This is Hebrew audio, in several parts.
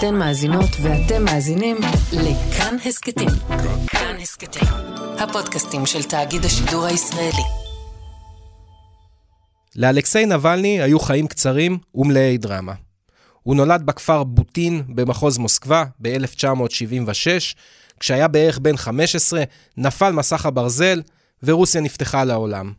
אתן מאזינות ואתם מאזינים לכאן הסכתים. כאן הסכתים, הפודקאסטים של תאגיד השידור הישראלי. לאלכסיי נבלני היו חיים קצרים ומלאי דרמה. הוא נולד בכפר בוטין במחוז מוסקבה ב-1976, כשהיה בערך בן 15, נפל מסך הברזל ורוסיה נפתחה לעולם.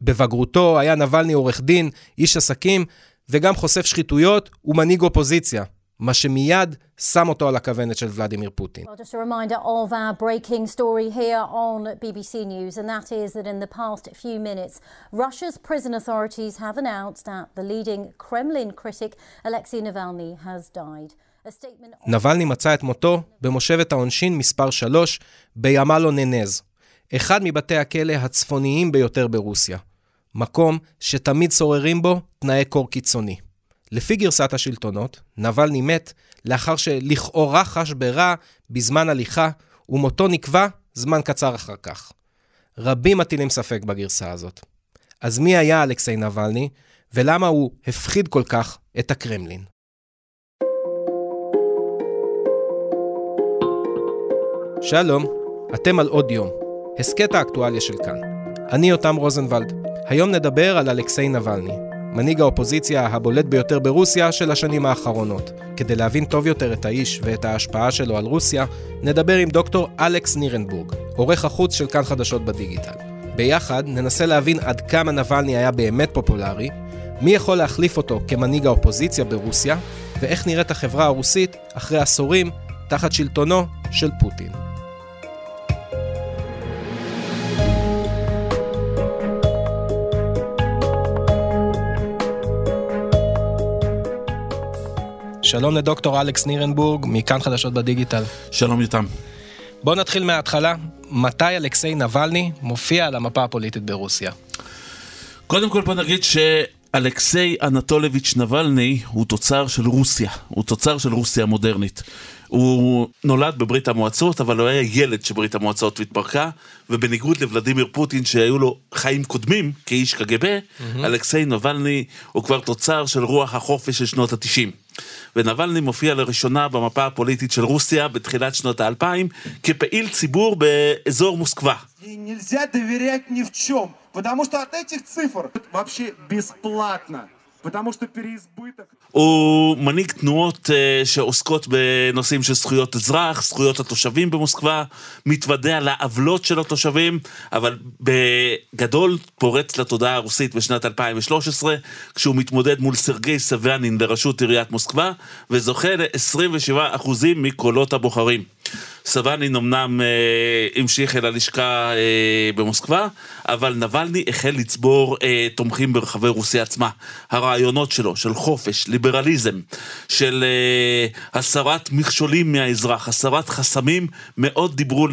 בבגרותו היה נבלני עורך דין, איש עסקים וגם חושף שחיתויות ומנהיג אופוזיציה, מה שמיד שם אותו על הכוונת של ולדימיר פוטין. Well, just a reminder of our breaking story here on BBC News, and that is that in the past few minutes, Russia's prison authorities have announced that the leading Kremlin critic Alexei Navalny has died. A statement... נבלני מצא את מותו במושבת העונשין מספר 3 בימלו ננז, אחד מבתי הכלא הצפוניים ביותר ברוסיה. מקום שתמיד שוררים בו תנאי קור קיצוני. לפי גרסת השלטונות, נבלני מת לאחר שלכאורה חש ברע בזמן הליכה, ומותו נקבע זמן קצר אחר כך. רבים מטילים ספק בגרסה הזאת. אז מי היה אלכסיי נבלני, ולמה הוא הפחיד כל כך את הקרמלין? שלום, אתם על עוד יום, הסכת האקטואליה של כאן. אני יותם רוזנבלד. היום נדבר על אלכסיי נבלני, מנהיג האופוזיציה הבולט ביותר ברוסיה של השנים האחרונות. כדי להבין טוב יותר את האיש ואת ההשפעה שלו על רוסיה, נדבר עם דוקטור אלכס נירנבורג, עורך החוץ של כאן חדשות בדיגיטל. ביחד ננסה להבין עד כמה נבלני היה באמת פופולרי, מי יכול להחליף אותו כמנהיג האופוזיציה ברוסיה, ואיך נראית החברה הרוסית אחרי עשורים תחת שלטונו של פוטין. שלום לדוקטור אלכס נירנבורג, מכאן חדשות בדיגיטל. שלום יותם. בואו נתחיל מההתחלה. מתי אלכסיי נבלני מופיע על המפה הפוליטית ברוסיה? קודם כל בוא נגיד שאלכסיי אנטולביץ' נבלני הוא תוצר של רוסיה, הוא תוצר של רוסיה המודרנית. הוא נולד בברית המועצות, אבל הוא היה ילד שברית המועצות התפרקה, ובניגוד לוולדימיר פוטין שהיו לו חיים קודמים כאיש קג"ב, mm-hmm. אלכסיי נבלני הוא כבר תוצר של רוח החופש של שנות התשעים. ונבלני מופיע לראשונה במפה הפוליטית של רוסיה בתחילת שנות האלפיים כפעיל ציבור באזור מוסקבה. Нельзя доверять ни в чем, потому что от этих цифр вообще бесплатно. הוא מנהיג תנועות אה, שעוסקות בנושאים של זכויות אזרח, זכויות התושבים במוסקבה, מתוודע לעוולות של התושבים, אבל בגדול פורץ לתודעה הרוסית בשנת 2013, כשהוא מתמודד מול סרגי סביאנין בראשות עיריית מוסקבה, וזוכה ל-27% מקולות הבוחרים. סבנין אמנם אה, המשיך אל הלשכה אה, במוסקבה, אבל נבלני החל לצבור אה, תומכים ברחבי רוסיה עצמה. הרע הרעיונות שלו, של חופש, ליברליזם, של אה, הסרת מכשולים מהאזרח, הסרת חסמים, מאוד דיברו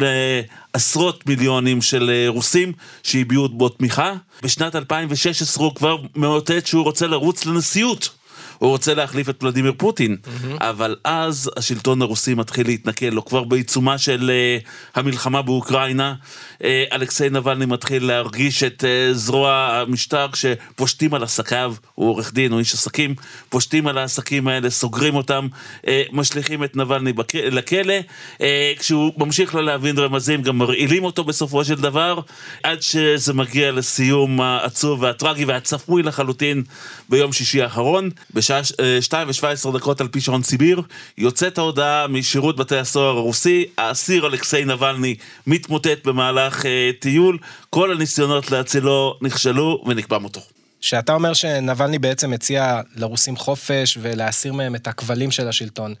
לעשרות מיליונים של אה, רוסים שהביעו בו תמיכה. בשנת 2016 הוא כבר מאותת שהוא רוצה לרוץ לנשיאות. הוא רוצה להחליף את ולדימיר פוטין, mm-hmm. אבל אז השלטון הרוסי מתחיל להתנכל לו. כבר בעיצומה של uh, המלחמה באוקראינה, uh, אלכסיי נבלני מתחיל להרגיש את uh, זרוע המשטר כשפושטים על עסקיו, הוא עורך דין, הוא איש עסקים, פושטים על העסקים האלה, סוגרים אותם, uh, משליכים את נבלני בכ... לכלא, uh, כשהוא ממשיך לא להבין רמזים, גם מרעילים אותו בסופו של דבר, עד שזה מגיע לסיום העצוב והטרגי והצפוי לחלוטין ביום שישי האחרון. בשעה 2 ו-17 דקות על פי שעון סיביר, יוצאת ההודעה משירות בתי הסוהר הרוסי, האסיר אלכסיי נבלני מתמוטט במהלך uh, טיול, כל הניסיונות להצילו נכשלו ונקבע מותו. שאתה אומר שנבלני בעצם הציע לרוסים חופש ולהסיר מהם את הכבלים של השלטון,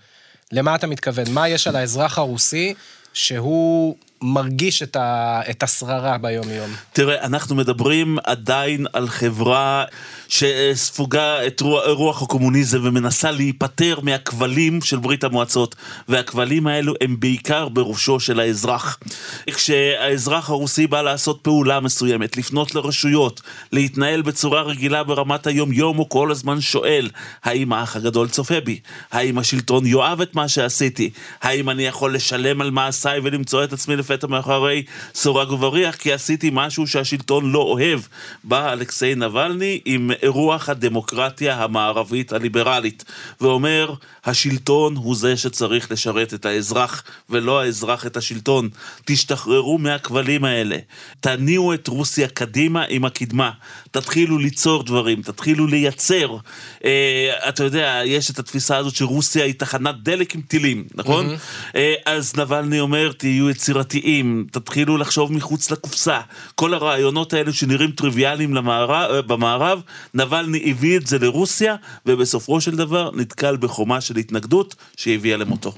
למה אתה מתכוון? מה יש על האזרח הרוסי שהוא מרגיש את, ה, את השררה ביום-יום? תראה, אנחנו מדברים עדיין על חברה שספוגה את רוח, רוח הקומוניזם ומנסה להיפטר מהכבלים של ברית המועצות, והכבלים האלו הם בעיקר בראשו של האזרח. כשהאזרח הרוסי בא לעשות פעולה מסוימת, לפנות לרשויות, להתנהל בצורה רגילה ברמת היום-יום, הוא כל הזמן שואל, האם האח הגדול צופה בי? האם השלטון יאהב את מה שעשיתי? האם אני יכול לשלם על מעשיי ולמצוא את עצמי לפ... לפתע מאחורי סורג ובריח, כי עשיתי משהו שהשלטון לא אוהב. בא אלכסיי נבלני עם רוח הדמוקרטיה המערבית הליברלית, ואומר, השלטון הוא זה שצריך לשרת את האזרח, ולא האזרח את השלטון. תשתחררו מהכבלים האלה. תניעו את רוסיה קדימה עם הקדמה. תתחילו ליצור דברים, תתחילו לייצר. אה, אתה יודע, יש את התפיסה הזאת שרוסיה היא תחנת דלק עם טילים, נכון? Mm-hmm. אה, אז נבלני אומר, תהיו יצירתיים, תתחילו לחשוב מחוץ לקופסה. כל הרעיונות האלה שנראים טריוויאליים למערב, אה, במערב, נבלני הביא את זה לרוסיה, ובסופו של דבר נתקל בחומה של התנגדות שהביאה למותו.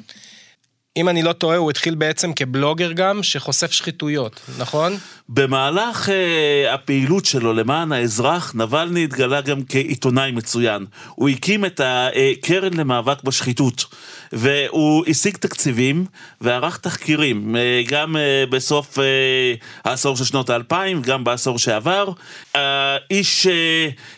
אם אני לא טועה, הוא התחיל בעצם כבלוגר גם, שחושף שחיתויות, נכון? במהלך uh, הפעילות שלו למען האזרח, נבלני התגלה גם כעיתונאי מצוין. הוא הקים את הקרן למאבק בשחיתות, והוא השיג תקציבים וערך תחקירים, uh, גם uh, בסוף uh, העשור של שנות האלפיים, גם בעשור שעבר. האיש uh,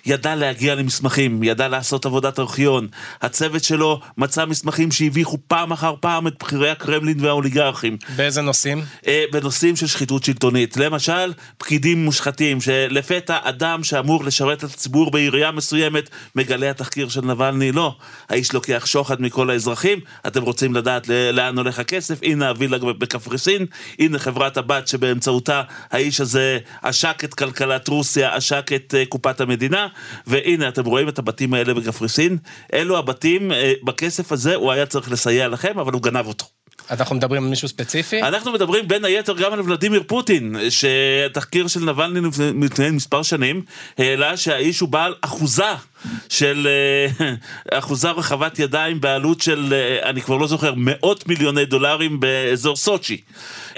ידע להגיע למסמכים, ידע לעשות עבודת ארכיון. הצוות שלו מצא מסמכים שהביכו פעם אחר פעם את בכירי הקרמלין והאוליגרכים. באיזה נושאים? Uh, בנושאים של שחיתות שלטונית. למשל, פקידים מושחתים, שלפתע אדם שאמור לשרת את הציבור בעירייה מסוימת, מגלה התחקיר של נבלני, לא. האיש לוקח שוחד מכל האזרחים, אתם רוצים לדעת לאן הולך הכסף, הנה הווילה בקפריסין, הנה חברת הבת שבאמצעותה האיש הזה עשק את כלכלת רוסיה, עשק את uh, קופת המדינה, והנה אתם רואים את הבתים האלה בקפריסין, אלו הבתים, uh, בכסף הזה הוא היה צריך לסייע לכם, אבל הוא גנב אותו. אנחנו מדברים על מישהו ספציפי? אנחנו מדברים בין היתר גם על ולדימיר פוטין, שהתחקיר של נבלני לפני מספר שנים העלה שהאיש הוא בעל אחוזה של אה, אחוזה רחבת ידיים בעלות של, אה, אני כבר לא זוכר, מאות מיליוני דולרים באזור סוצ'י.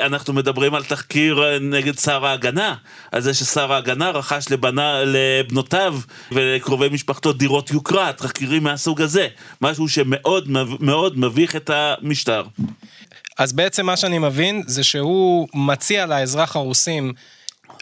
אנחנו מדברים על תחקיר נגד שר ההגנה, על זה ששר ההגנה רכש לבנה, לבנותיו ולקרובי משפחתו דירות יוקרה, תחקירים מהסוג הזה, משהו שמאוד מאוד מביך את המשטר. אז בעצם מה שאני מבין זה שהוא מציע לאזרח הרוסים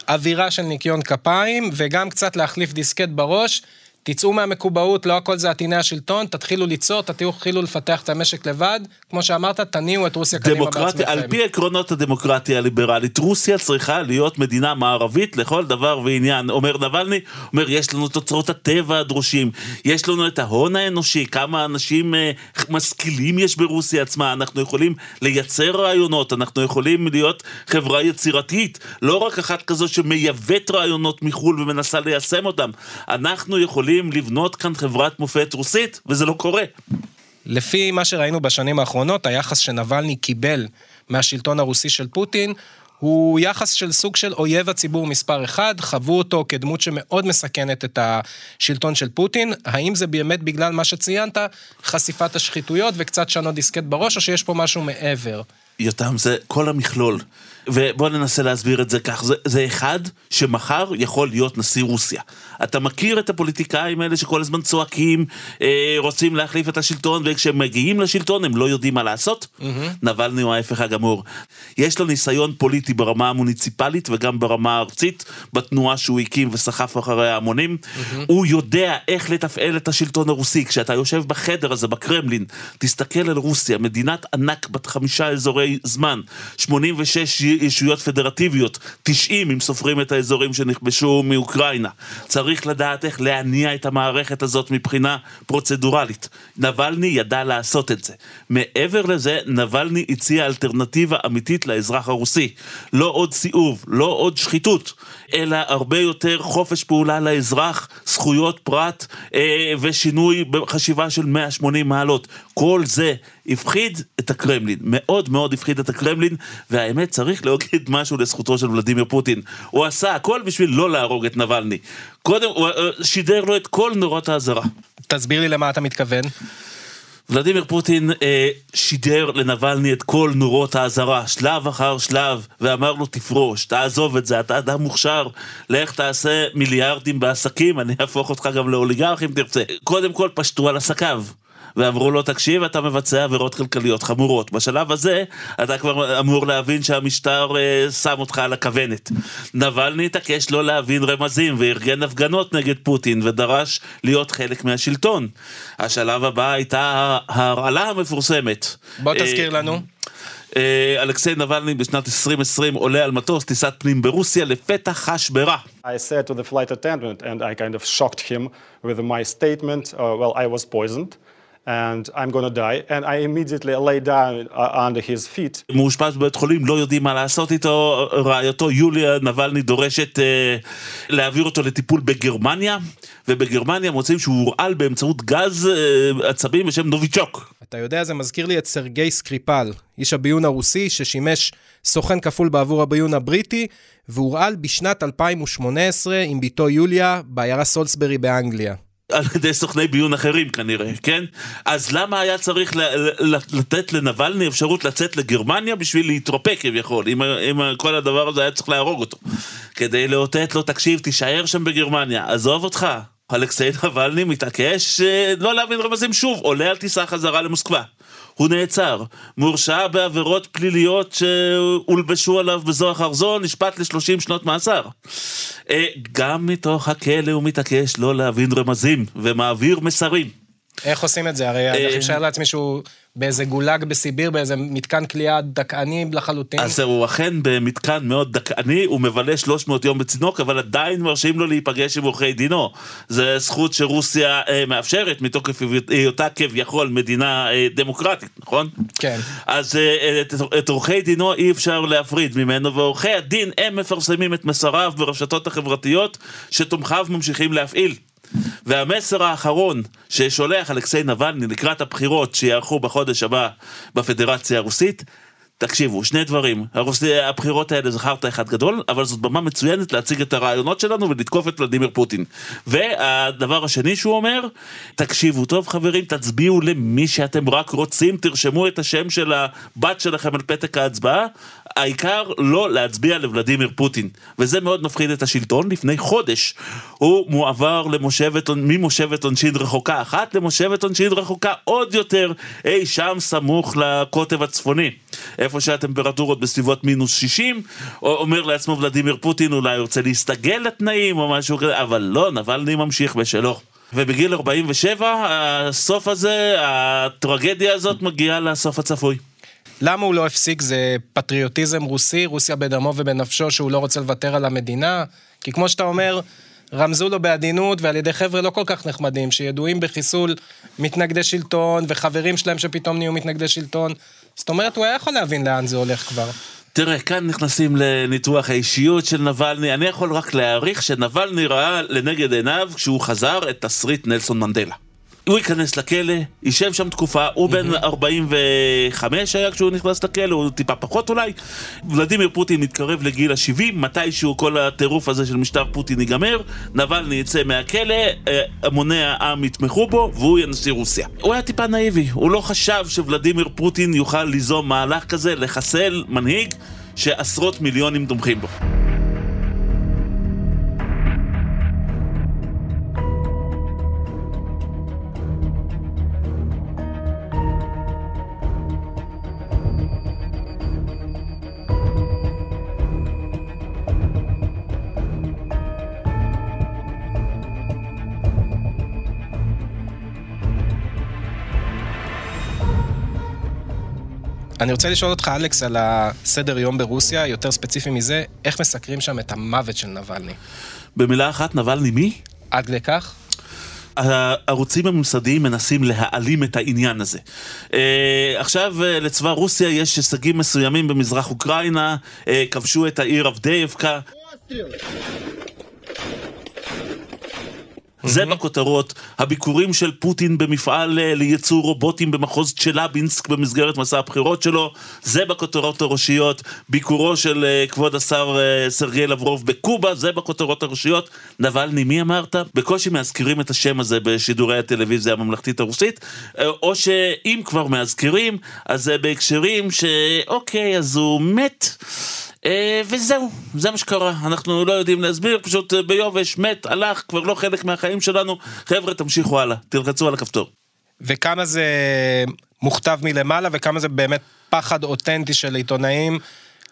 אווירה של ניקיון כפיים וגם קצת להחליף דיסקט בראש. תצאו מהמקובעות, לא הכל זה עטיני השלטון, תתחילו ליצור, תתחילו לפתח את המשק לבד, כמו שאמרת, תניעו את רוסיה קדימה בעצמכם. על פי עקרונות הדמוקרטיה הליברלית, רוסיה צריכה להיות מדינה מערבית לכל דבר ועניין. אומר נבלני, אומר, יש לנו את אוצרות הטבע הדרושים, יש לנו את ההון האנושי, כמה אנשים אה, משכילים יש ברוסיה עצמה, אנחנו יכולים לייצר רעיונות, אנחנו יכולים להיות חברה יצירתית, לא רק אחת כזאת שמייבאת רעיונות מחו"ל ומנסה ליישם אותם. אנחנו יכולים... יכולים לבנות כאן חברת מופת רוסית, וזה לא קורה. לפי מה שראינו בשנים האחרונות, היחס שנבלני קיבל מהשלטון הרוסי של פוטין, הוא יחס של סוג של אויב הציבור מספר אחד, חוו אותו כדמות שמאוד מסכנת את השלטון של פוטין. האם זה באמת בגלל מה שציינת, חשיפת השחיתויות וקצת שנות דיסקט בראש, או שיש פה משהו מעבר? יותם, זה כל המכלול. ובואו ננסה להסביר את זה כך, זה, זה אחד שמחר יכול להיות נשיא רוסיה. אתה מכיר את הפוליטיקאים האלה שכל הזמן צועקים, אה, רוצים להחליף את השלטון, וכשהם מגיעים לשלטון הם לא יודעים מה לעשות? Mm-hmm. נבלני הוא ההפך הגמור. יש לו ניסיון פוליטי ברמה המוניציפלית וגם ברמה הארצית, בתנועה שהוא הקים וסחף אחרי ההמונים. Mm-hmm. הוא יודע איך לתפעל את השלטון הרוסי. כשאתה יושב בחדר הזה, בקרמלין, תסתכל על רוסיה, מדינת ענק בת חמישה אזורי זמן, 86 ישויות פדרטיביות, 90 אם סופרים את האזורים שנכבשו מאוקראינה. צריך לדעת איך להניע את המערכת הזאת מבחינה פרוצדורלית. נבלני ידע לעשות את זה. מעבר לזה, נבלני הציע אלטרנטיבה אמיתית לאזרח הרוסי. לא עוד סיאוב, לא עוד שחיתות, אלא הרבה יותר חופש פעולה לאזרח, זכויות פרט אה, ושינוי בחשיבה של 180 מעלות. כל זה הפחיד את הקרמלין, מאוד מאוד הפחיד את הקרמלין, והאמת צריך להגיד משהו לזכותו של ולדימיר פוטין. הוא עשה הכל בשביל לא להרוג את נבלני. קודם, הוא אה, שידר לו את כל נורות האזהרה. תסביר לי למה אתה מתכוון. ולדימיר פוטין אה, שידר לנבלני את כל נורות האזהרה, שלב אחר שלב, ואמר לו תפרוש, תעזוב את זה, אתה אדם מוכשר, לך תעשה מיליארדים בעסקים, אני אהפוך אותך גם לאוליגרך אם תרצה. קודם כל פשטו על עסקיו. ואמרו לו, תקשיב, אתה מבצע עבירות כלכליות חמורות. בשלב הזה, אתה כבר אמור להבין שהמשטר אה, שם אותך על הכוונת. נבלני התעקש לא להבין רמזים וארגן הפגנות נגד פוטין ודרש להיות חלק מהשלטון. השלב הבא הייתה ההרעלה המפורסמת. בוא תזכיר לנו. אה, אלכסיי נבלני בשנת 2020 עולה על מטוס טיסת פנים ברוסיה, לפתע חש ברע. I said to the flight attendant, and I kind of shocked him with my statement, uh, well, I was poisoned. And I'm gonna die, and I immediately lay down uh, under his feet. מאושפז בבית חולים, לא יודעים מה לעשות איתו, רעייתו יוליה נבלני דורשת אה, להעביר אותו לטיפול בגרמניה, ובגרמניה מוצאים שהוא הורעל באמצעות גז אה, עצבים בשם נוביצ'וק. אתה יודע, זה מזכיר לי את סרגי סקריפל, איש הביון הרוסי ששימש סוכן כפול בעבור הביון הבריטי, והורעל בשנת 2018 עם בתו יוליה בעיירה סולסברי באנגליה. על ידי סוכני ביון אחרים כנראה, כן? אז למה היה צריך לתת לנבלני אפשרות לצאת לגרמניה בשביל להתרופק כביכול, אם, אם כל הדבר הזה היה צריך להרוג אותו. כדי לאותת לו, תקשיב, תישאר שם בגרמניה, עזוב אותך. אלכסיי נבלני מתעקש אה, לא להבין רמזים שוב, עולה על טיסה חזרה למוסקבה. הוא נעצר, מורשע בעבירות פליליות שהולבשו עליו בזו אחר זו, נשפט ל-30 שנות מאסר. אה, גם מתוך הכלא הוא מתעקש לא להבין רמזים, ומעביר מסרים. איך עושים את זה? הרי אני אה, חושב לעצמי שהוא באיזה גולג בסיביר, באיזה מתקן כליאה דכאני לחלוטין. אז הוא אכן במתקן מאוד דכאני, הוא מבלה 300 יום בצינוק, אבל עדיין מרשים לו להיפגש עם עורכי דינו. זו זכות שרוסיה אה, מאפשרת מתוקף היותה כביכול מדינה אה, דמוקרטית, נכון? כן. אז אה, את, את עורכי דינו אי אפשר להפריד ממנו, ועורכי הדין הם מפרסמים את מסריו ברשתות החברתיות שתומכיו ממשיכים להפעיל. והמסר האחרון ששולח אלכסיי נבלני לקראת הבחירות שיערכו בחודש הבא בפדרציה הרוסית תקשיבו, שני דברים, הבחירות האלה זה חרטא אחד גדול, אבל זאת במה מצוינת להציג את הרעיונות שלנו ולתקוף את ולדימיר פוטין. והדבר השני שהוא אומר, תקשיבו טוב חברים, תצביעו למי שאתם רק רוצים, תרשמו את השם של הבת שלכם על פתק ההצבעה, העיקר לא להצביע לוולדימיר פוטין. וזה מאוד מפחיד את השלטון, לפני חודש הוא מועבר למושבת, ממושבת עונשין רחוקה אחת למושבת עונשין רחוקה עוד יותר, אי שם סמוך לקוטב הצפוני. איפה שהטמפרטורות בסביבות מינוס 60, אומר לעצמו ולדימיר פוטין אולי רוצה להסתגל לתנאים או משהו כזה, אבל לא, נבלני ממשיך בשלו. ובגיל 47, הסוף הזה, הטרגדיה הזאת מגיעה לסוף הצפוי. למה הוא לא הפסיק? זה פטריוטיזם רוסי, רוסיה בדמו ובנפשו שהוא לא רוצה לוותר על המדינה? כי כמו שאתה אומר, רמזו לו בעדינות ועל ידי חבר'ה לא כל כך נחמדים, שידועים בחיסול מתנגדי שלטון וחברים שלהם שפתאום נהיו מתנגדי שלטון. זאת אומרת, הוא היה יכול להבין לאן זה הולך כבר. תראה, כאן נכנסים לניתוח האישיות של נבלני. אני יכול רק להעריך שנבלני ראה לנגד עיניו כשהוא חזר את תסריט נלסון מנדלה. הוא ייכנס לכלא, יישב שם תקופה, הוא בן 45 היה כשהוא נכנס לכלא, הוא טיפה פחות אולי. ולדימיר פוטין מתקרב לגיל ה-70, מתישהו כל הטירוף הזה של משטר פוטין ייגמר, נבלני יצא מהכלא, אה, המוני העם יתמכו בו, והוא יהיה נשיא רוסיה. הוא היה טיפה נאיבי, הוא לא חשב שוולדימיר פוטין יוכל ליזום מהלך כזה, לחסל מנהיג שעשרות מיליונים תומכים בו. אני רוצה לשאול אותך, אלכס, על הסדר יום ברוסיה, יותר ספציפי מזה, איך מסקרים שם את המוות של נבלני? במילה אחת, נבלני מי? עד כדי כך? הערוצים הממסדיים מנסים להעלים את העניין הזה. Uh, עכשיו uh, לצבא רוסיה יש הישגים מסוימים במזרח אוקראינה, uh, כבשו את העיר אבדייבקה. זה בכותרות, הביקורים של פוטין במפעל אה, לייצור רובוטים במחוז צ'לבינסק במסגרת מסע הבחירות שלו, זה בכותרות הראשיות, ביקורו של אה, כבוד השר אה, סרגי לברוב בקובה, זה בכותרות הראשיות. נבלני, מי אמרת? בקושי מאזכירים את השם הזה בשידורי הטלוויזיה הממלכתית הרוסית, או שאם כבר מאזכירים, אז זה בהקשרים שאוקיי, אז הוא מת. אה, וזהו, זה מה שקרה. אנחנו לא יודעים להסביר, פשוט אה, ביובש, מת, הלך, כבר לא חלק מהחיים שלנו. חבר'ה, תמשיכו הלאה, תלחצו על הכפתור. וכמה זה מוכתב מלמעלה, וכמה זה באמת פחד אותנטי של עיתונאים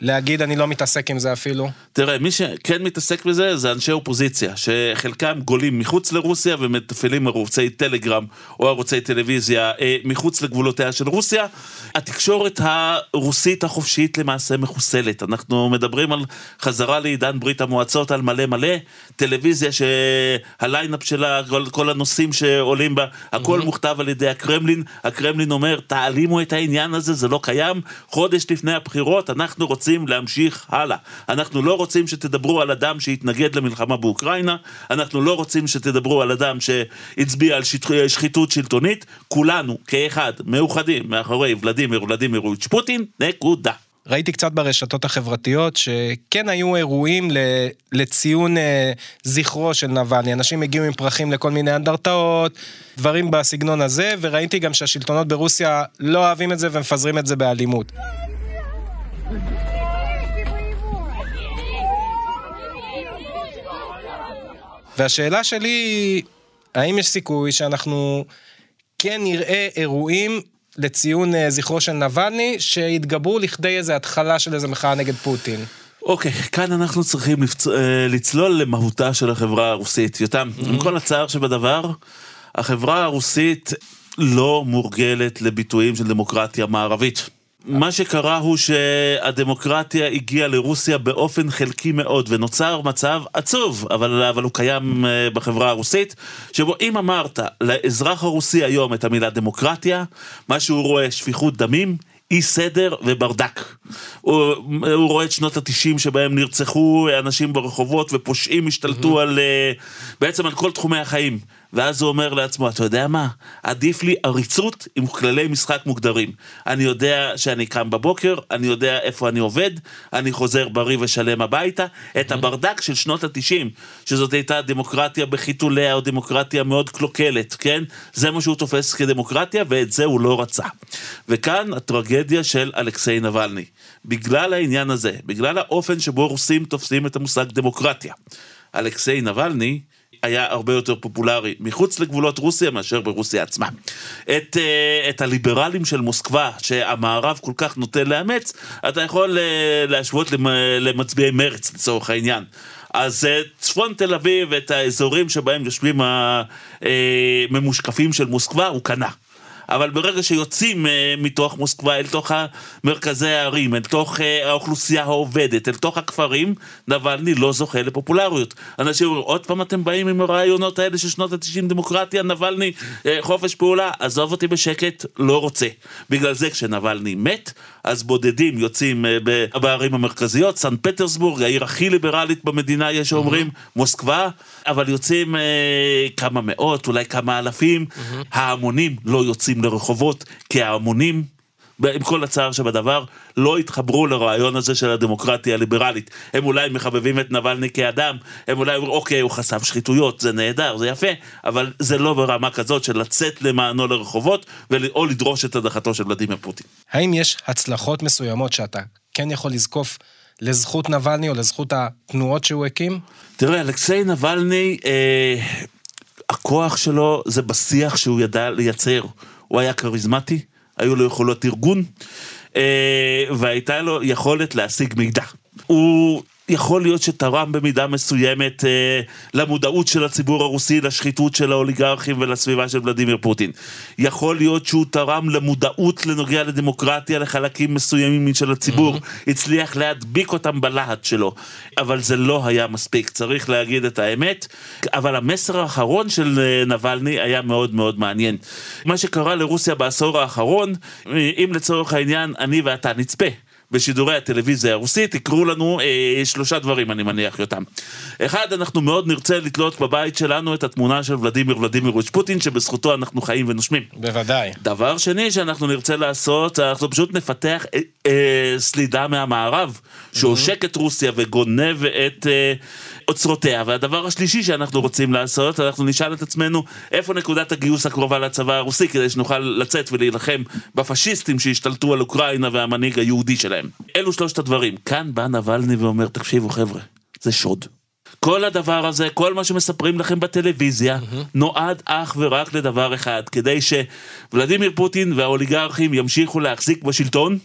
להגיד אני לא מתעסק עם זה אפילו? תראה, מי שכן מתעסק בזה זה אנשי אופוזיציה, שחלקם גולים מחוץ לרוסיה ומתפעלים ערוצי טלגרם או ערוצי טלוויזיה אה, מחוץ לגבולותיה של רוסיה. התקשורת הרוסית החופשית למעשה מחוסלת. אנחנו מדברים על חזרה לעידן ברית המועצות על מלא מלא, טלוויזיה שהליינאפ שלה, כל, כל הנושאים שעולים בה, הכל mm-hmm. מוכתב על ידי הקרמלין. הקרמלין אומר, תעלימו את העניין הזה, זה לא קיים. חודש לפני הבחירות אנחנו רוצים להמשיך הלאה. אנחנו לא רוצים שתדברו על אדם שהתנגד למלחמה באוקראינה, אנחנו לא רוצים שתדברו על אדם שהצביע על שחיתות שלטונית, כולנו כאחד מאוחדים מאחורי ולדימיר ולדימירוביץ' פוטין, נקודה. ראיתי קצת ברשתות החברתיות שכן היו אירועים לציון אה, זכרו של נבלני, אנשים הגיעו עם פרחים לכל מיני אנדרטאות, דברים בסגנון הזה, וראיתי גם שהשלטונות ברוסיה לא אוהבים את זה ומפזרים את זה באלימות. והשאלה שלי היא, האם יש סיכוי שאנחנו כן נראה אירועים לציון אה, זכרו של נבלני, שיתגברו לכדי איזה התחלה של איזה מחאה נגד פוטין? אוקיי, okay, כאן אנחנו צריכים לפצ... אה, לצלול למהותה של החברה הרוסית. יותם, mm-hmm. עם כל הצער שבדבר, החברה הרוסית לא מורגלת לביטויים של דמוקרטיה מערבית. מה שקרה הוא שהדמוקרטיה הגיעה לרוסיה באופן חלקי מאוד, ונוצר מצב עצוב, אבל, אבל הוא קיים אה, בחברה הרוסית, שבו אם אמרת לאזרח הרוסי היום את המילה דמוקרטיה, מה שהוא רואה שפיכות דמים, אי סדר וברדק. הוא, הוא רואה את שנות התשעים שבהם נרצחו אנשים ברחובות ופושעים השתלטו mm-hmm. על, אה, בעצם על כל תחומי החיים. ואז הוא אומר לעצמו, אתה יודע מה? עדיף לי עריצות עם כללי משחק מוגדרים. אני יודע שאני קם בבוקר, אני יודע איפה אני עובד, אני חוזר בריא ושלם הביתה. את הברדק של שנות התשעים, שזאת הייתה דמוקרטיה בחיתוליה או דמוקרטיה מאוד קלוקלת, כן? זה מה שהוא תופס כדמוקרטיה, ואת זה הוא לא רצה. וכאן הטרגדיה של אלכסיי נבלני. בגלל העניין הזה, בגלל האופן שבו רוסים תופסים את המושג דמוקרטיה. אלכסיי נבלני היה הרבה יותר פופולרי מחוץ לגבולות רוסיה מאשר ברוסיה עצמה. את, אה, את הליברלים של מוסקבה, שהמערב כל כך נוטה לאמץ, אתה יכול אה, להשוות למצביעי מרץ לצורך העניין. אז אה, צפון תל אביב, את האזורים שבהם יושבים הממושקפים של מוסקבה, הוא קנה. אבל ברגע שיוצאים אה, מתוך מוסקבה אל תוך מרכזי הערים, אל תוך אה, האוכלוסייה העובדת, אל תוך הכפרים, נבלני לא זוכה לפופולריות. אנשים אומרים, עוד פעם אתם באים עם הרעיונות האלה של שנות ה-90 דמוקרטיה, נבלני, אה, חופש פעולה, עזוב אותי בשקט, לא רוצה. בגלל זה כשנבלני מת, אז בודדים יוצאים בערים המרכזיות, סן פטרסבורג, העיר הכי ליברלית במדינה, יש שאומרים, מוסקבה, אבל יוצאים כמה מאות, אולי כמה אלפים, ההמונים לא. יוצאים לרחובות, כי ההמונים, עם כל הצער שבדבר, לא התחברו לרעיון הזה של הדמוקרטיה הליברלית. הם אולי מחבבים את נבלני כאדם, הם אולי אומרים, אוקיי, הוא חשף שחיתויות, זה נהדר, זה יפה, אבל זה לא ברמה כזאת של לצאת למענו לרחובות, או לדרוש את הדחתו של ולדימיר פוטין. האם יש הצלחות מסוימות שאתה כן יכול לזקוף לזכות נבלני או לזכות התנועות שהוא הקים? תראה, אלכסיי נבלני, אה, הכוח שלו זה בשיח שהוא ידע לייצר. הוא היה כריזמטי, היו לו יכולות ארגון, אה, והייתה לו יכולת להשיג מידע. הוא יכול להיות שתרם במידה מסוימת אה, למודעות של הציבור הרוסי לשחיתות של האוליגרכים ולסביבה של ולדימיר פוטין. יכול להיות שהוא תרם למודעות לנוגע לדמוקרטיה לחלקים מסוימים של הציבור, mm-hmm. הצליח להדביק אותם בלהט שלו, אבל זה לא היה מספיק, צריך להגיד את האמת. אבל המסר האחרון של אה, נבלני היה מאוד מאוד מעניין. מה שקרה לרוסיה בעשור האחרון, אם לצורך העניין אני ואתה נצפה בשידורי הטלוויזיה הרוסית, יקרו לנו אה, שלושה דברים, אני מניח, יותם. אחד, אנחנו מאוד נרצה לתלות בבית שלנו את התמונה של ולדימיר ולדימירוביץ' פוטין, שבזכותו אנחנו חיים ונושמים. בוודאי. דבר שני שאנחנו נרצה לעשות, אנחנו פשוט נפתח אה, סלידה מהמערב, שעושק את רוסיה וגונב את... אה, אוצרותיה. והדבר השלישי שאנחנו רוצים לעשות, אנחנו נשאל את עצמנו איפה נקודת הגיוס הקרובה לצבא הרוסי, כדי שנוכל לצאת ולהילחם בפשיסטים שהשתלטו על אוקראינה והמנהיג היהודי שלהם. אלו שלושת הדברים. כאן בא נבלני ואומר, תקשיבו חבר'ה, זה שוד. כל הדבר הזה, כל מה שמספרים לכם בטלוויזיה, mm-hmm. נועד אך ורק לדבר אחד, כדי שוולדימיר פוטין והאוליגרכים ימשיכו להחזיק בשלטון,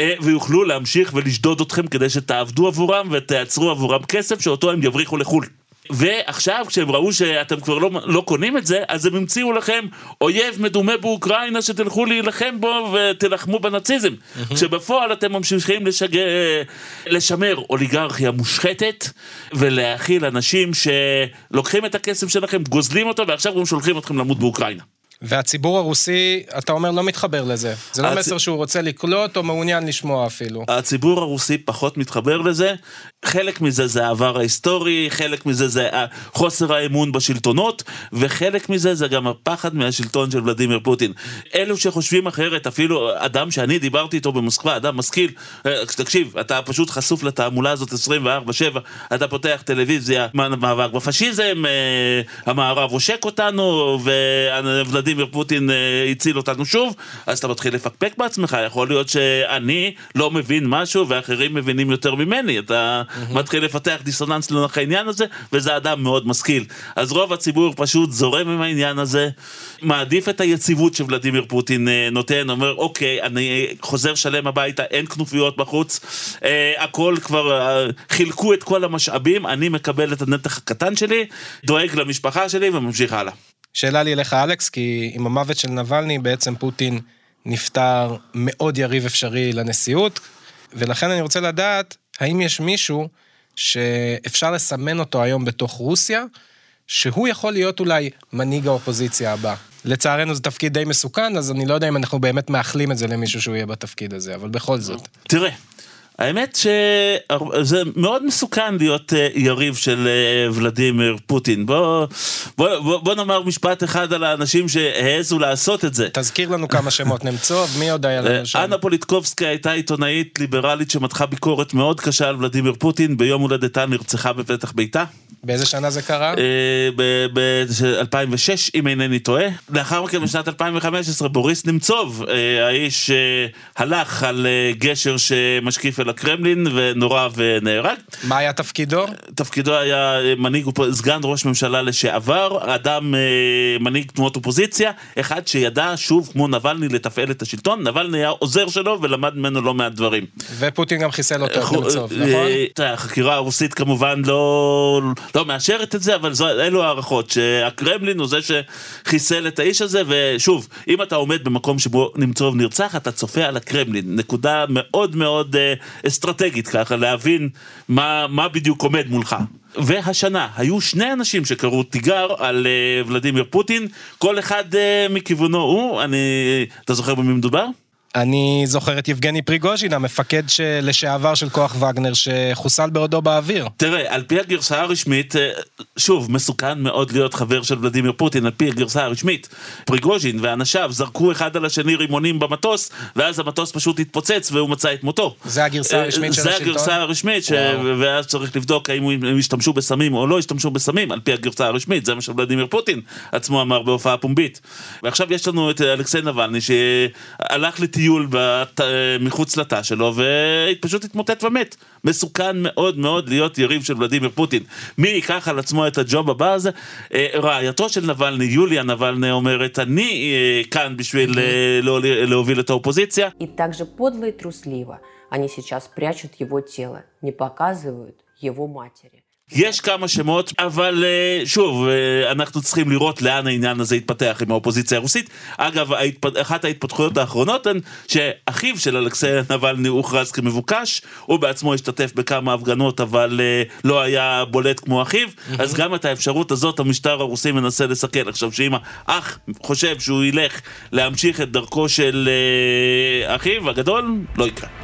ויוכלו להמשיך ולשדוד אתכם כדי שתעבדו עבורם ותייצרו עבורם כסף שאותו הם יבריחו לחו"ל. ועכשיו כשהם ראו שאתם כבר לא, לא קונים את זה, אז הם המציאו לכם אויב מדומה באוקראינה שתלכו להילחם בו ותילחמו בנאציזם. Mm-hmm. כשבפועל אתם ממשיכים לשג... לשמר אוליגרכיה מושחתת ולהכיל אנשים שלוקחים את הכסף שלכם, גוזלים אותו ועכשיו גם שולחים אתכם למות באוקראינה. והציבור הרוסי, אתה אומר, לא מתחבר לזה. זה לא הצ... מסר שהוא רוצה לקלוט או מעוניין לשמוע אפילו. הציבור הרוסי פחות מתחבר לזה. חלק מזה זה העבר ההיסטורי, חלק מזה זה חוסר האמון בשלטונות, וחלק מזה זה גם הפחד מהשלטון של ולדימיר פוטין. אלו שחושבים אחרת, אפילו אדם שאני דיברתי איתו במוסקבה, אדם משכיל, אה, תקשיב, אתה פשוט חשוף לתעמולה הזאת 24-7, אתה פותח טלוויזיה, מאבק בפשיזם, אה, המערב עושק אותנו, וולדימיר... ולדימיר פוטין אה, הציל אותנו שוב, אז אתה מתחיל לפקפק בעצמך, יכול להיות שאני לא מבין משהו ואחרים מבינים יותר ממני, אתה mm-hmm. מתחיל לפתח דיסוננס לנוח העניין הזה, וזה אדם מאוד משכיל. אז רוב הציבור פשוט זורם עם העניין הזה, מעדיף את היציבות שוולדימיר פוטין אה, נותן, אומר אוקיי, אני חוזר שלם הביתה, אין כנופיות בחוץ, אה, הכל כבר, חילקו את כל המשאבים, אני מקבל את הנתח הקטן שלי, דואג למשפחה שלי וממשיך הלאה. שאלה לי אליך אלכס, כי עם המוות של נבלני בעצם פוטין נפטר מאוד יריב אפשרי לנשיאות, ולכן אני רוצה לדעת, האם יש מישהו שאפשר לסמן אותו היום בתוך רוסיה, שהוא יכול להיות אולי מנהיג האופוזיציה הבא. לצערנו זה תפקיד די מסוכן, אז אני לא יודע אם אנחנו באמת מאחלים את זה למישהו שהוא יהיה בתפקיד הזה, אבל בכל זאת. תראה, האמת שזה מאוד מסוכן להיות אה, יריב של אה, ולדימיר פוטין. בוא, בוא, בוא, בוא נאמר משפט אחד על האנשים שהעזו לעשות את זה. תזכיר לנו כמה שמות נמצוב, מי עוד היה לנו שם? אנה פוליטקובסקי הייתה עיתונאית ליברלית שמתחה ביקורת מאוד קשה על ולדימיר פוטין, ביום הולדתה נרצחה בפתח ביתה. באיזה שנה זה קרה? אה, ב-2006, אם אינני טועה. לאחר מכן בשנת 2015 בוריס נמצוב, האיש הלך על גשר שמשקיף אל הקרמלין ונורה ונהרג. מה היה תפקידו? תפקידו היה מנהיג, סגן ראש ממשלה לשעבר, אדם, אה, מנהיג תנועות אופוזיציה, אחד שידע שוב כמו נבלני לתפעל את השלטון, נבלני היה עוזר שלו ולמד ממנו לא מעט דברים. ופוטין גם חיסל אותו במצוב, אה, נכון? החקירה הרוסית כמובן לא, לא מאשרת את זה, אבל זו, אלו הערכות, שהקרמלין הוא זה שחיסל את האיש הזה, ושוב, אם אתה עומד במקום שבו נמצוב נרצח, אתה צופה על הקרמלין, נקודה מאוד מאוד אה, אסטרטגית ככה, להבין מה, מה בדיוק עומד מולך. והשנה היו שני אנשים שקראו תיגר על uh, ולדימיר פוטין, כל אחד uh, מכיוונו הוא, אני... אתה זוכר במי מדובר? אני זוכר את יבגני פריגוז'ין, המפקד לשעבר של כוח וגנר, שחוסל בעודו באוויר. תראה, על פי הגרסה הרשמית, אה, שוב, מסוכן מאוד להיות חבר של ולדימיר פוטין, על פי הגרסה הרשמית. פריגוז'ין ואנשיו זרקו אחד על השני רימונים במטוס, ואז המטוס פשוט התפוצץ והוא מצא את מותו. זה הגרסה אה, הרשמית של השלטון? זה הגרסה הרשמית, ש... ואז צריך לבדוק האם הם השתמשו בסמים או לא השתמשו בסמים, על פי הגרסה הרשמית, זה מה שוולדימיר פוטין עצמו אמר בהופעה פומבית. ועכשיו יש לנו את אלכסיי נבלני, שהלך לטיול. טיול בת, מחוץ לתא שלו ופשוט התמוטט ומת. מסוכן מאוד מאוד להיות יריב של ולדימיר פוטין. מי ייקח על עצמו את הג'וב הבא הזה? אה, רעייתו של נבלני, יוליה נבלני, אומרת, אני אה, כאן בשביל אה, להוביל את האופוזיציה. Они сейчас прячут его тело, не показывают его матери. יש כמה שמות, אבל אה, שוב, אה, אנחנו צריכים לראות לאן העניין הזה יתפתח עם האופוזיציה הרוסית. אגב, אחת ההתפתחויות האחרונות הן שאחיו של אלכסיי נבלני הוכרז כמבוקש, הוא בעצמו השתתף בכמה הפגנות, אבל אה, לא היה בולט כמו אחיו, אז גם את האפשרות הזאת המשטר הרוסי מנסה לסכל. עכשיו, שאם האח חושב שהוא ילך להמשיך את דרכו של אחיו הגדול, לא יקרה.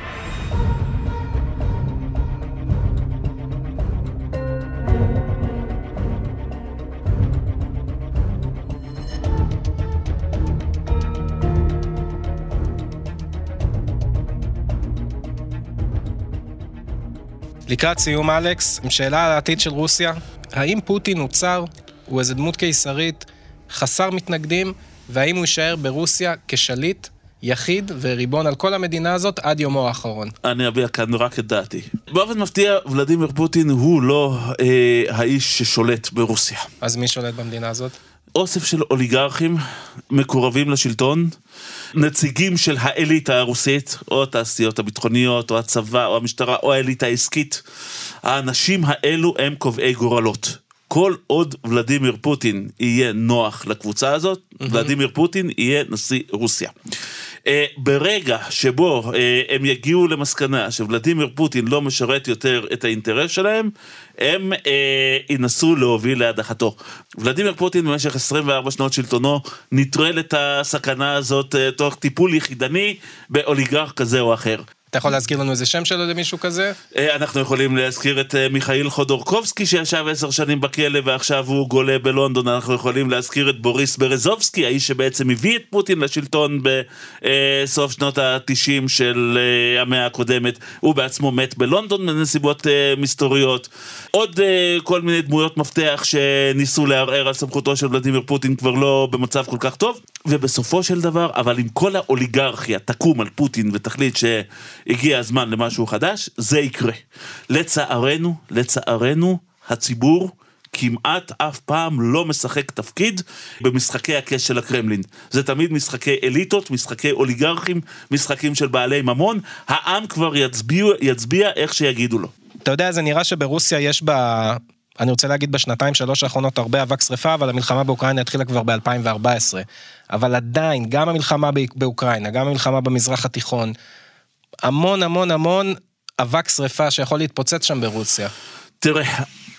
לקראת סיום, אלכס, עם שאלה על העתיד של רוסיה, האם פוטין הוא צר, הוא איזה דמות קיסרית, חסר מתנגדים, והאם הוא יישאר ברוסיה כשליט יחיד וריבון על כל המדינה הזאת עד יומו האחרון. אני אביע כאן רק את דעתי. באופן מפתיע, ולדימיר פוטין הוא לא אה, האיש ששולט ברוסיה. אז מי שולט במדינה הזאת? אוסף של אוליגרכים מקורבים לשלטון, נציגים של האליטה הרוסית, או התעשיות הביטחוניות, או הצבא, או המשטרה, או האליטה העסקית. האנשים האלו הם קובעי גורלות. כל עוד ולדימיר פוטין יהיה נוח לקבוצה הזאת, mm-hmm. ולדימיר פוטין יהיה נשיא רוסיה. Uh, ברגע שבו uh, הם יגיעו למסקנה שוולדימיר פוטין לא משרת יותר את האינטרס שלהם, הם uh, ינסו להוביל להדחתו. ולדימיר פוטין במשך 24 שנות שלטונו נטרל את הסכנה הזאת uh, תוך טיפול יחידני באוליגרך כזה או אחר. אתה יכול להזכיר לנו איזה שם שלו למישהו כזה? אה, אנחנו יכולים להזכיר את אה, מיכאיל חודורקובסקי שישב עשר שנים בכלא ועכשיו הוא גולה בלונדון, אנחנו יכולים להזכיר את בוריס ברזובסקי, האיש שבעצם הביא את פוטין לשלטון בסוף שנות התשעים של אה, המאה הקודמת, הוא בעצמו מת בלונדון בנסיבות מסתוריות. עוד כל מיני דמויות מפתח שניסו לערער על סמכותו של ולדימיר פוטין כבר לא במצב כל כך טוב, ובסופו של דבר, אבל אם כל האוליגרכיה תקום על פוטין ותחליט ש... הגיע הזמן למשהו חדש, זה יקרה. לצערנו, לצערנו, הציבור כמעט אף פעם לא משחק תפקיד במשחקי הכס של הקרמלין. זה תמיד משחקי אליטות, משחקי אוליגרכים, משחקים של בעלי ממון. העם כבר יצביע, יצביע איך שיגידו לו. אתה יודע, זה נראה שברוסיה יש בה... אני רוצה להגיד בשנתיים שלוש האחרונות הרבה אבק שרפה, אבל המלחמה באוקראינה התחילה כבר ב-2014. אבל עדיין, גם המלחמה באוקראינה, גם המלחמה במזרח התיכון, המון המון המון אבק שרפה שיכול להתפוצץ שם ברוסיה. תראה,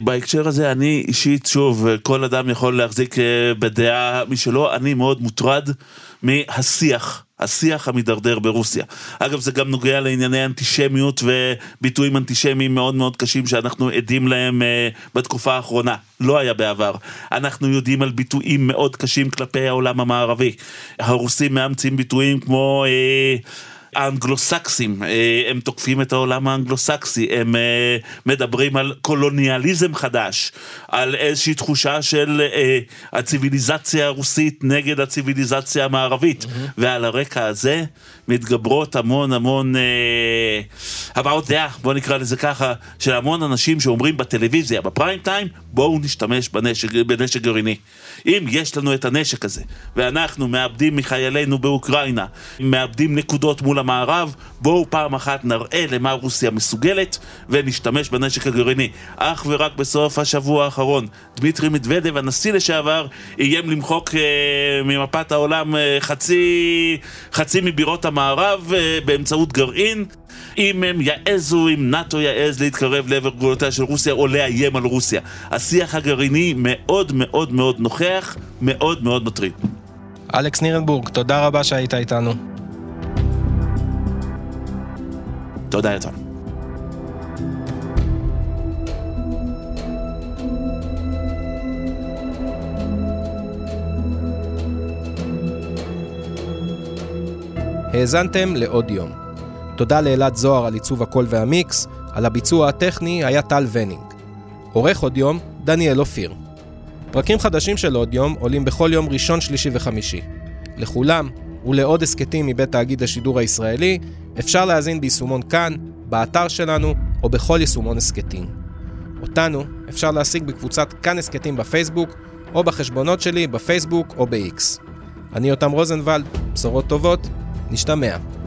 בהקשר הזה אני אישית, שוב, כל אדם יכול להחזיק אה, בדעה משלו, אני מאוד מוטרד מהשיח. השיח המידרדר ברוסיה. אגב, זה גם נוגע לענייני אנטישמיות וביטויים אנטישמיים מאוד מאוד קשים שאנחנו עדים להם uh, בתקופה האחרונה. לא היה בעבר. אנחנו יודעים על ביטויים מאוד קשים כלפי העולם המערבי. הרוסים מאמצים ביטויים כמו... Uh, האנגלוסקסים, אה, הם תוקפים את העולם האנגלוסקסי, הם אה, מדברים על קולוניאליזם חדש, על איזושהי תחושה של אה, הציוויליזציה הרוסית נגד הציוויליזציה המערבית. ועל הרקע הזה מתגברות המון המון הבעות דעה, בוא נקרא לזה ככה, של המון אנשים שאומרים בטלוויזיה, בפריים טיים, בואו נשתמש בנשק, בנשק גרעיני. אם יש לנו את הנשק הזה, ואנחנו מאבדים מחיילינו באוקראינה, מאבדים נקודות מול המערב, בואו פעם אחת נראה למה רוסיה מסוגלת, ונשתמש בנשק הגרעיני. אך ורק בסוף השבוע האחרון, דמיטרי מדוודב, הנשיא לשעבר, איים למחוק אה, ממפת העולם אה, חצי, חצי מבירות המערב אה, באמצעות גרעין. אם הם יעזו, אם נאט"ו יעז להתקרב לעבר גבולותיה של רוסיה או לאיים על רוסיה. השיח הגרעיני מאוד מאוד מאוד נוכח, מאוד מאוד מטריד. אלכס נירנבורג, תודה רבה שהיית איתנו. תודה יצא. האזנתם לעוד יום. תודה לאלעד זוהר על עיצוב הקול והמיקס, על הביצוע הטכני היה טל ונינג. עורך עוד יום, דניאל אופיר. פרקים חדשים של עוד יום עולים בכל יום ראשון, שלישי וחמישי. לכולם, ולעוד הסכתים מבית תאגיד השידור הישראלי, אפשר להאזין ביישומון כאן, באתר שלנו, או בכל יישומון הסכתים. אותנו אפשר להשיג בקבוצת כאן הסכתים בפייסבוק, או בחשבונות שלי בפייסבוק או ב-X. אני יותם רוזנבלד, בשורות טובות, Isto mesmo.